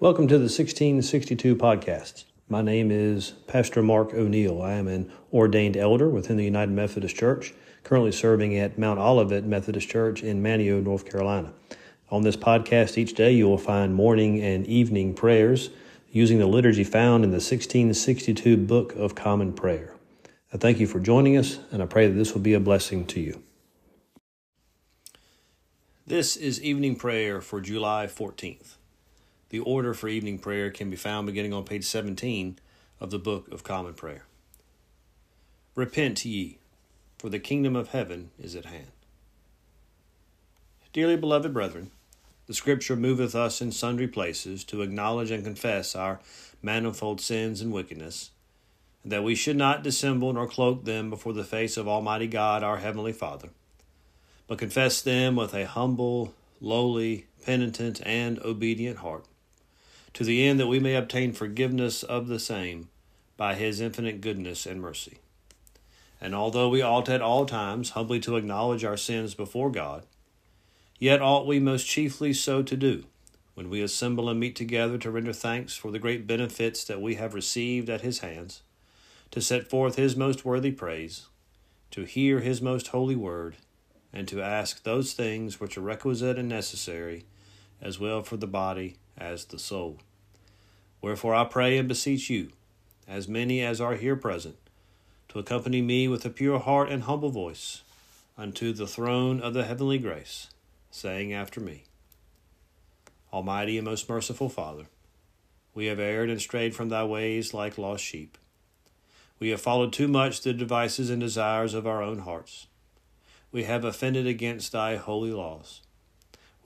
Welcome to the 1662 podcast. My name is Pastor Mark O'Neill. I am an ordained elder within the United Methodist Church, currently serving at Mount Olivet Methodist Church in Manteo, North Carolina. On this podcast, each day you will find morning and evening prayers using the liturgy found in the 1662 Book of Common Prayer. I thank you for joining us, and I pray that this will be a blessing to you. This is evening prayer for July 14th. The order for evening prayer can be found beginning on page 17 of the Book of Common Prayer. Repent ye, for the kingdom of heaven is at hand. Dearly beloved brethren, the Scripture moveth us in sundry places to acknowledge and confess our manifold sins and wickedness, and that we should not dissemble nor cloak them before the face of Almighty God our Heavenly Father, but confess them with a humble, lowly, penitent, and obedient heart to the end that we may obtain forgiveness of the same by his infinite goodness and mercy. And although we ought at all times humbly to acknowledge our sins before God, yet ought we most chiefly so to do when we assemble and meet together to render thanks for the great benefits that we have received at his hands, to set forth his most worthy praise, to hear his most holy word, and to ask those things which are requisite and necessary, as well for the body as the soul. Wherefore I pray and beseech you, as many as are here present, to accompany me with a pure heart and humble voice unto the throne of the heavenly grace, saying after me Almighty and most merciful Father, we have erred and strayed from thy ways like lost sheep. We have followed too much the devices and desires of our own hearts. We have offended against thy holy laws.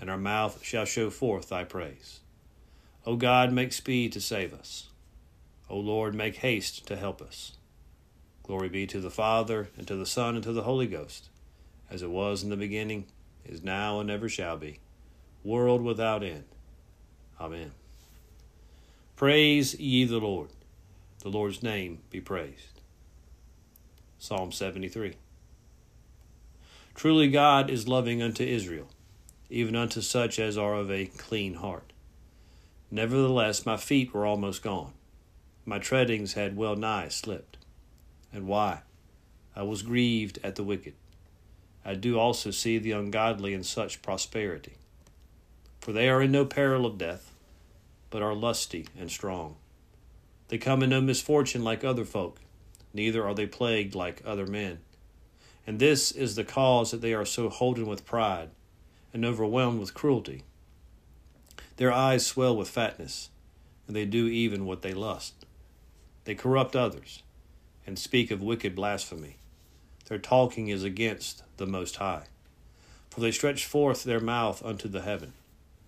and our mouth shall show forth thy praise. O God, make speed to save us. O Lord, make haste to help us. Glory be to the Father, and to the Son, and to the Holy Ghost, as it was in the beginning, is now, and ever shall be, world without end. Amen. Praise ye the Lord. The Lord's name be praised. Psalm 73. Truly God is loving unto Israel, even unto such as are of a clean heart. Nevertheless, my feet were almost gone. My treadings had well nigh slipped. And why? I was grieved at the wicked. I do also see the ungodly in such prosperity. For they are in no peril of death, but are lusty and strong. They come in no misfortune like other folk, neither are they plagued like other men. And this is the cause that they are so holden with pride, and overwhelmed with cruelty. Their eyes swell with fatness, and they do even what they lust. They corrupt others, and speak of wicked blasphemy. Their talking is against the Most High. For they stretch forth their mouth unto the heaven,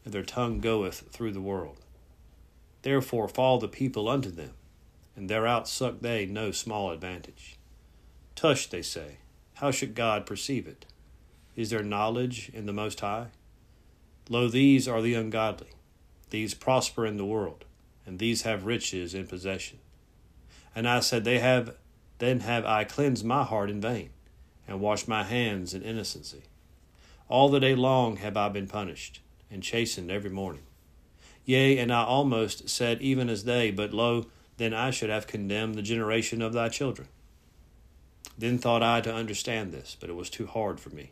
and their tongue goeth through the world. Therefore fall the people unto them, and thereout suck they no small advantage. Tush, they say, how should God perceive it? Is there knowledge in the Most High? Lo, these are the ungodly. These prosper in the world, and these have riches in possession. And I said, They have then have I cleansed my heart in vain, and washed my hands in innocency. All the day long have I been punished, and chastened every morning. Yea, and I almost said even as they, but lo, then I should have condemned the generation of thy children. Then thought I to understand this, but it was too hard for me,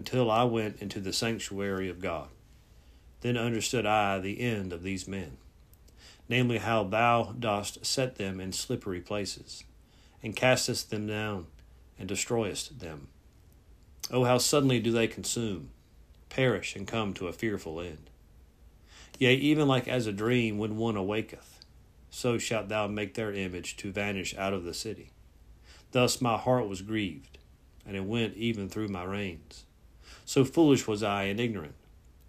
until I went into the sanctuary of God. Then understood I the end of these men, namely how thou dost set them in slippery places, and castest them down, and destroyest them. Oh, how suddenly do they consume, perish, and come to a fearful end. Yea, even like as a dream when one awaketh, so shalt thou make their image to vanish out of the city. Thus my heart was grieved, and it went even through my reins. So foolish was I and ignorant,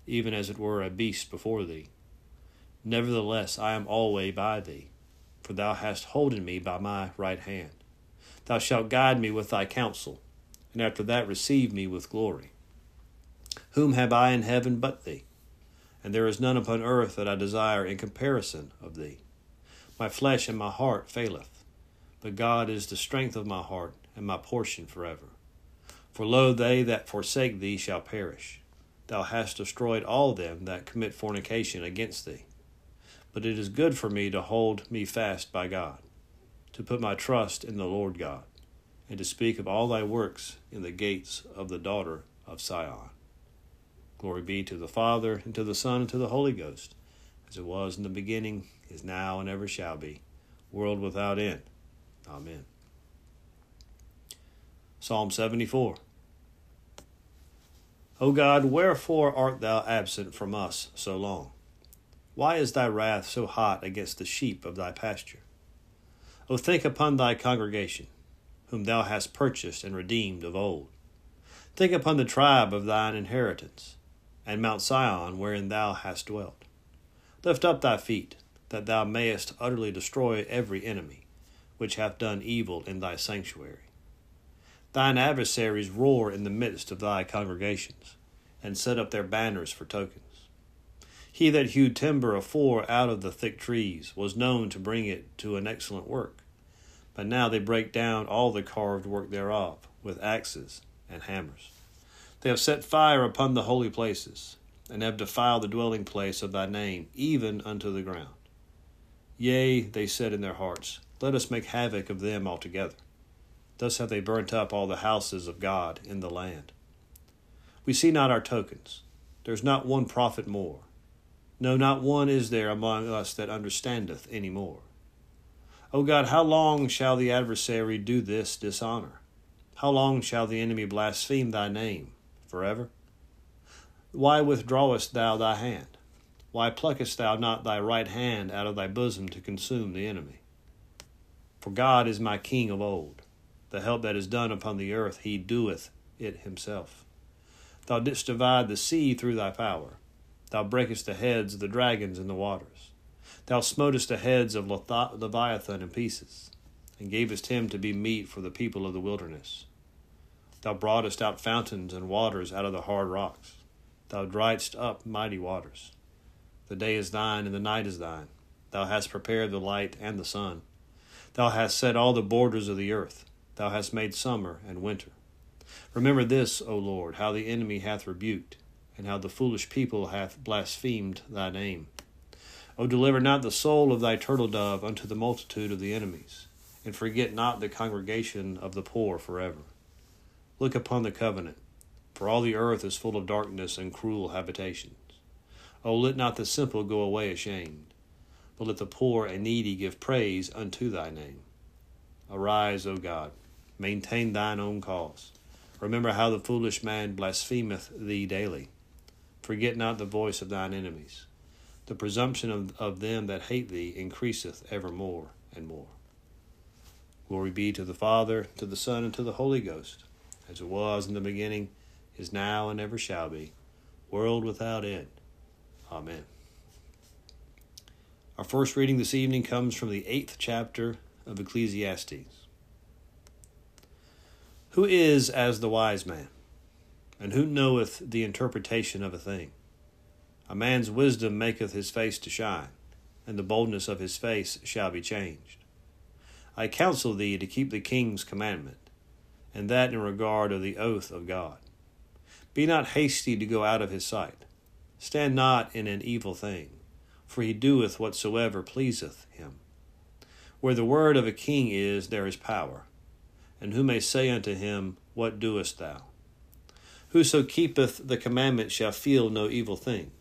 even as it were a beast before thee. Nevertheless, I am alway by thee, for thou hast holden me by my right hand. Thou shalt guide me with thy counsel, and after that receive me with glory. Whom have I in heaven but thee? And there is none upon earth that I desire in comparison of thee. My flesh and my heart faileth, but God is the strength of my heart and my portion forever. For lo, they that forsake thee shall perish. Thou hast destroyed all them that commit fornication against thee. But it is good for me to hold me fast by God, to put my trust in the Lord God, and to speak of all thy works in the gates of the daughter of Sion. Glory be to the Father, and to the Son, and to the Holy Ghost, as it was in the beginning, is now, and ever shall be, world without end. Amen. Psalm 74. O God, wherefore art thou absent from us so long? Why is thy wrath so hot against the sheep of thy pasture? O think upon thy congregation, whom thou hast purchased and redeemed of old. Think upon the tribe of thine inheritance, and Mount Sion wherein thou hast dwelt. Lift up thy feet, that thou mayest utterly destroy every enemy, which hath done evil in thy sanctuary. Thine adversaries roar in the midst of thy congregations, and set up their banners for tokens. He that hewed timber afore out of the thick trees was known to bring it to an excellent work. But now they break down all the carved work thereof with axes and hammers. They have set fire upon the holy places, and have defiled the dwelling place of thy name, even unto the ground. Yea, they said in their hearts, Let us make havoc of them altogether. Thus have they burnt up all the houses of God in the land. We see not our tokens. There is not one prophet more. No, not one is there among us that understandeth any more. O God, how long shall the adversary do this dishonor? How long shall the enemy blaspheme thy name? Forever? Why withdrawest thou thy hand? Why pluckest thou not thy right hand out of thy bosom to consume the enemy? For God is my king of old the help that is done upon the earth, he doeth it himself. Thou didst divide the sea through thy power. Thou breakest the heads of the dragons in the waters. Thou smotest the heads of Leviathan in pieces, and gavest him to be meat for the people of the wilderness. Thou broughtest out fountains and waters out of the hard rocks. Thou driedst up mighty waters. The day is thine, and the night is thine. Thou hast prepared the light and the sun. Thou hast set all the borders of the earth. Thou hast made summer and winter. Remember this, O Lord, how the enemy hath rebuked, and how the foolish people hath blasphemed thy name. O deliver not the soul of thy turtle dove unto the multitude of the enemies, and forget not the congregation of the poor forever. Look upon the covenant, for all the earth is full of darkness and cruel habitations. O let not the simple go away ashamed, but let the poor and needy give praise unto thy name. Arise, O God Maintain thine own cause. Remember how the foolish man blasphemeth thee daily. Forget not the voice of thine enemies. The presumption of, of them that hate thee increaseth ever more and more. Glory be to the Father, to the Son, and to the Holy Ghost, as it was in the beginning, is now, and ever shall be, world without end. Amen. Our first reading this evening comes from the eighth chapter of Ecclesiastes. Who is as the wise man? And who knoweth the interpretation of a thing? A man's wisdom maketh his face to shine, and the boldness of his face shall be changed. I counsel thee to keep the king's commandment, and that in regard of the oath of God. Be not hasty to go out of his sight. Stand not in an evil thing, for he doeth whatsoever pleaseth him. Where the word of a king is, there is power. And who may say unto him, What doest thou? Whoso keepeth the commandment shall feel no evil thing,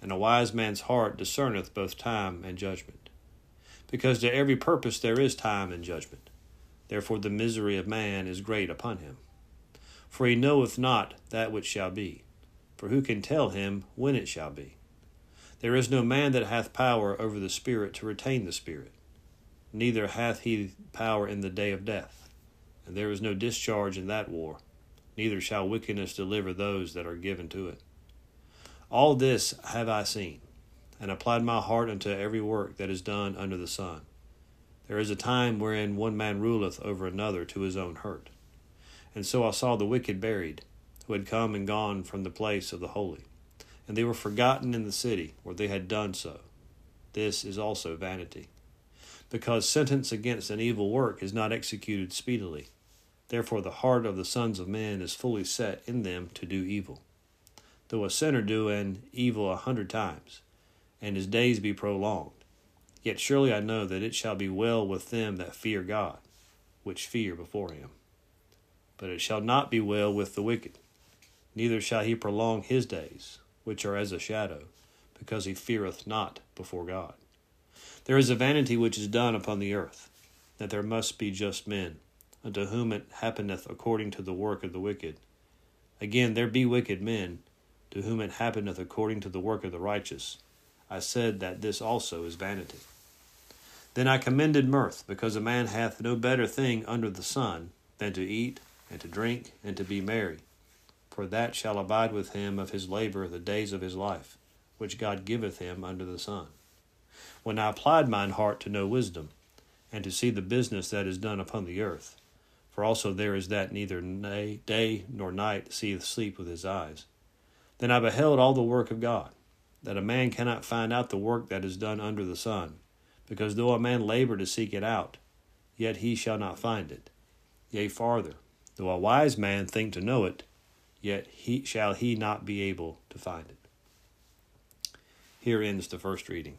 and a wise man's heart discerneth both time and judgment because to every purpose there is time and judgment. Therefore the misery of man is great upon him. For he knoweth not that which shall be, for who can tell him when it shall be? There is no man that hath power over the Spirit to retain the Spirit, neither hath he power in the day of death. And there is no discharge in that war, neither shall wickedness deliver those that are given to it. All this have I seen and applied my heart unto every work that is done under the sun. There is a time wherein one man ruleth over another to his own hurt. And so I saw the wicked buried, who had come and gone from the place of the holy, and they were forgotten in the city where they had done so. This is also vanity. Because sentence against an evil work is not executed speedily. Therefore the heart of the sons of men is fully set in them to do evil. Though a sinner do an evil a hundred times, and his days be prolonged. Yet surely I know that it shall be well with them that fear God, which fear before him. But it shall not be well with the wicked, neither shall he prolong his days, which are as a shadow, because he feareth not before God. There is a vanity which is done upon the earth, that there must be just men, unto whom it happeneth according to the work of the wicked. Again, there be wicked men, to whom it happeneth according to the work of the righteous I said that this also is vanity. Then I commended mirth, because a man hath no better thing under the sun than to eat and to drink and to be merry, for that shall abide with him of his labor the days of his life, which God giveth him under the sun. When I applied mine heart to know wisdom, and to see the business that is done upon the earth, for also there is that neither day nor night seeth sleep with his eyes, then I beheld all the work of God that a man cannot find out the work that is done under the sun, because though a man labor to seek it out, yet he shall not find it. Yea, farther, though a wise man think to know it, yet he shall he not be able to find it. Here ends the first reading.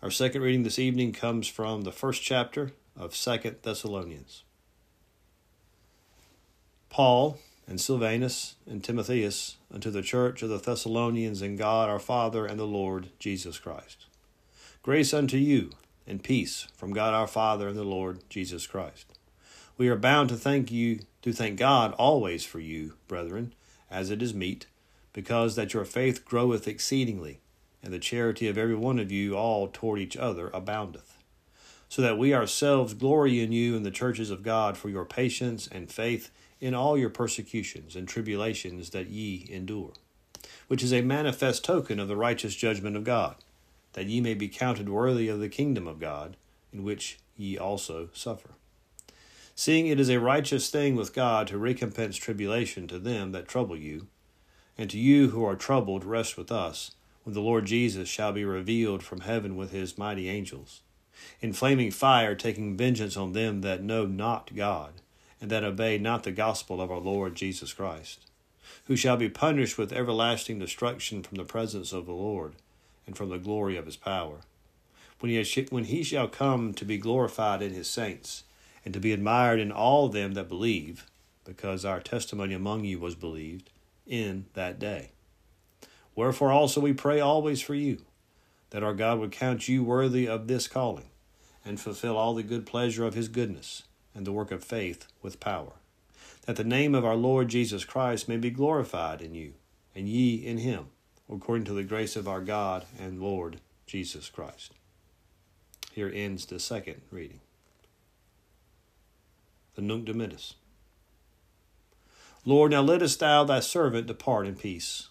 Our second reading this evening comes from the first chapter of Second Thessalonians. Paul, and Silvanus and Timotheus unto the church of the Thessalonians in God our Father and the Lord Jesus Christ. Grace unto you and peace from God our Father and the Lord Jesus Christ. We are bound to thank you to thank God always for you, brethren, as it is meet, because that your faith groweth exceedingly, and the charity of every one of you all toward each other aboundeth. So that we ourselves glory in you in the churches of God for your patience and faith in all your persecutions and tribulations that ye endure, which is a manifest token of the righteous judgment of God, that ye may be counted worthy of the kingdom of God, in which ye also suffer. seeing it is a righteous thing with God to recompense tribulation to them that trouble you, and to you who are troubled, rest with us, when the Lord Jesus shall be revealed from heaven with his mighty angels, in flaming fire, taking vengeance on them that know not God, and that obey not the gospel of our Lord Jesus Christ, who shall be punished with everlasting destruction from the presence of the Lord, and from the glory of his power when he, when he shall come to be glorified in his saints, and to be admired in all them that believe, because our testimony among you was believed, in that day. Wherefore also we pray always for you, that our God would count you worthy of this calling, and fulfill all the good pleasure of his goodness, and the work of faith with power, that the name of our Lord Jesus Christ may be glorified in you, and ye in him, according to the grace of our God and Lord Jesus Christ. Here ends the second reading. The Nunc Dimittis. Lord, now lettest thou thy servant depart in peace,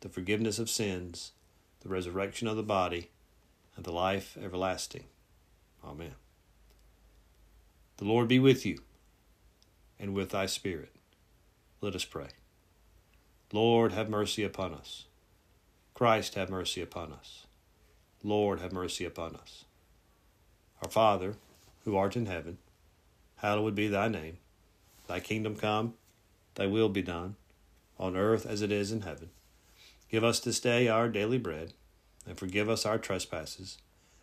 the forgiveness of sins, the resurrection of the body, and the life everlasting. Amen. The Lord be with you, and with thy spirit. Let us pray. Lord, have mercy upon us. Christ, have mercy upon us. Lord, have mercy upon us. Our Father, who art in heaven, hallowed be thy name. Thy kingdom come, thy will be done, on earth as it is in heaven. Give us this day our daily bread, and forgive us our trespasses,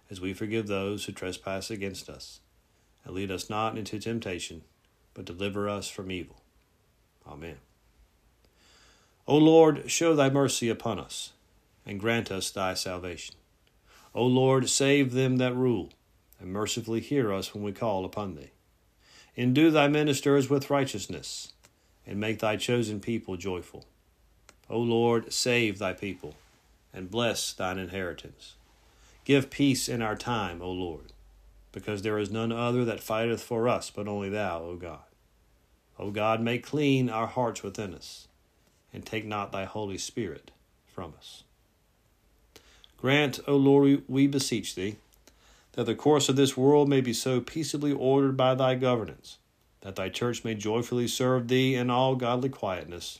as we forgive those who trespass against us. And lead us not into temptation, but deliver us from evil. Amen. O Lord, show thy mercy upon us, and grant us thy salvation. O Lord, save them that rule and mercifully hear us when we call upon thee. Endue thy ministers with righteousness, and make thy chosen people joyful. O Lord, save thy people, and bless thine inheritance. Give peace in our time, O Lord, because there is none other that fighteth for us but only thou, O God. O God, make clean our hearts within us, and take not thy Holy Spirit from us. Grant, O Lord, we beseech thee, that the course of this world may be so peaceably ordered by thy governance, that thy church may joyfully serve thee in all godly quietness,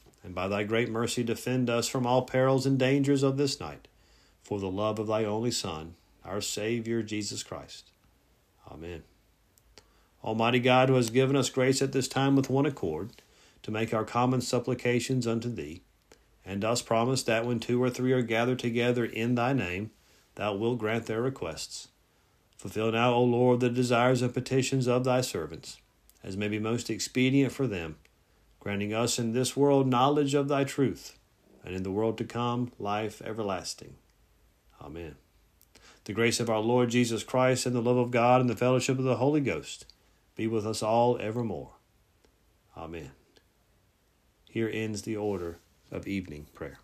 and by thy great mercy defend us from all perils and dangers of this night, for the love of thy only Son, our Savior Jesus Christ. Amen. Almighty God, who has given us grace at this time with one accord, to make our common supplications unto thee, and dost promise that when two or three are gathered together in thy name, thou wilt grant their requests. Fulfill now, O Lord, the desires and petitions of thy servants, as may be most expedient for them, granting us in this world knowledge of thy truth, and in the world to come life everlasting. Amen. The grace of our Lord Jesus Christ, and the love of God, and the fellowship of the Holy Ghost be with us all evermore. Amen. Here ends the order of evening prayer.